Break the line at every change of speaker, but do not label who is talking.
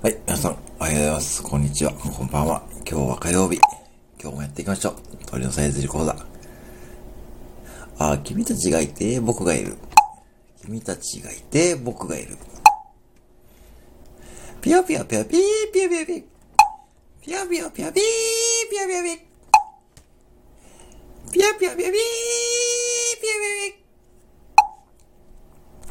はい、皆さん、おはようございます。こんにちは。こんばんは。今日は火曜日。今日もやっていきましょう。鳥のさえずり講座。あ、君たちがいて、僕がいる。君たちがいて、僕がいる。ぴよぴよぴよぴーぴよぴよぴぴよぴよぴよぴーぴよぴよぴぴよぴよぴよぴー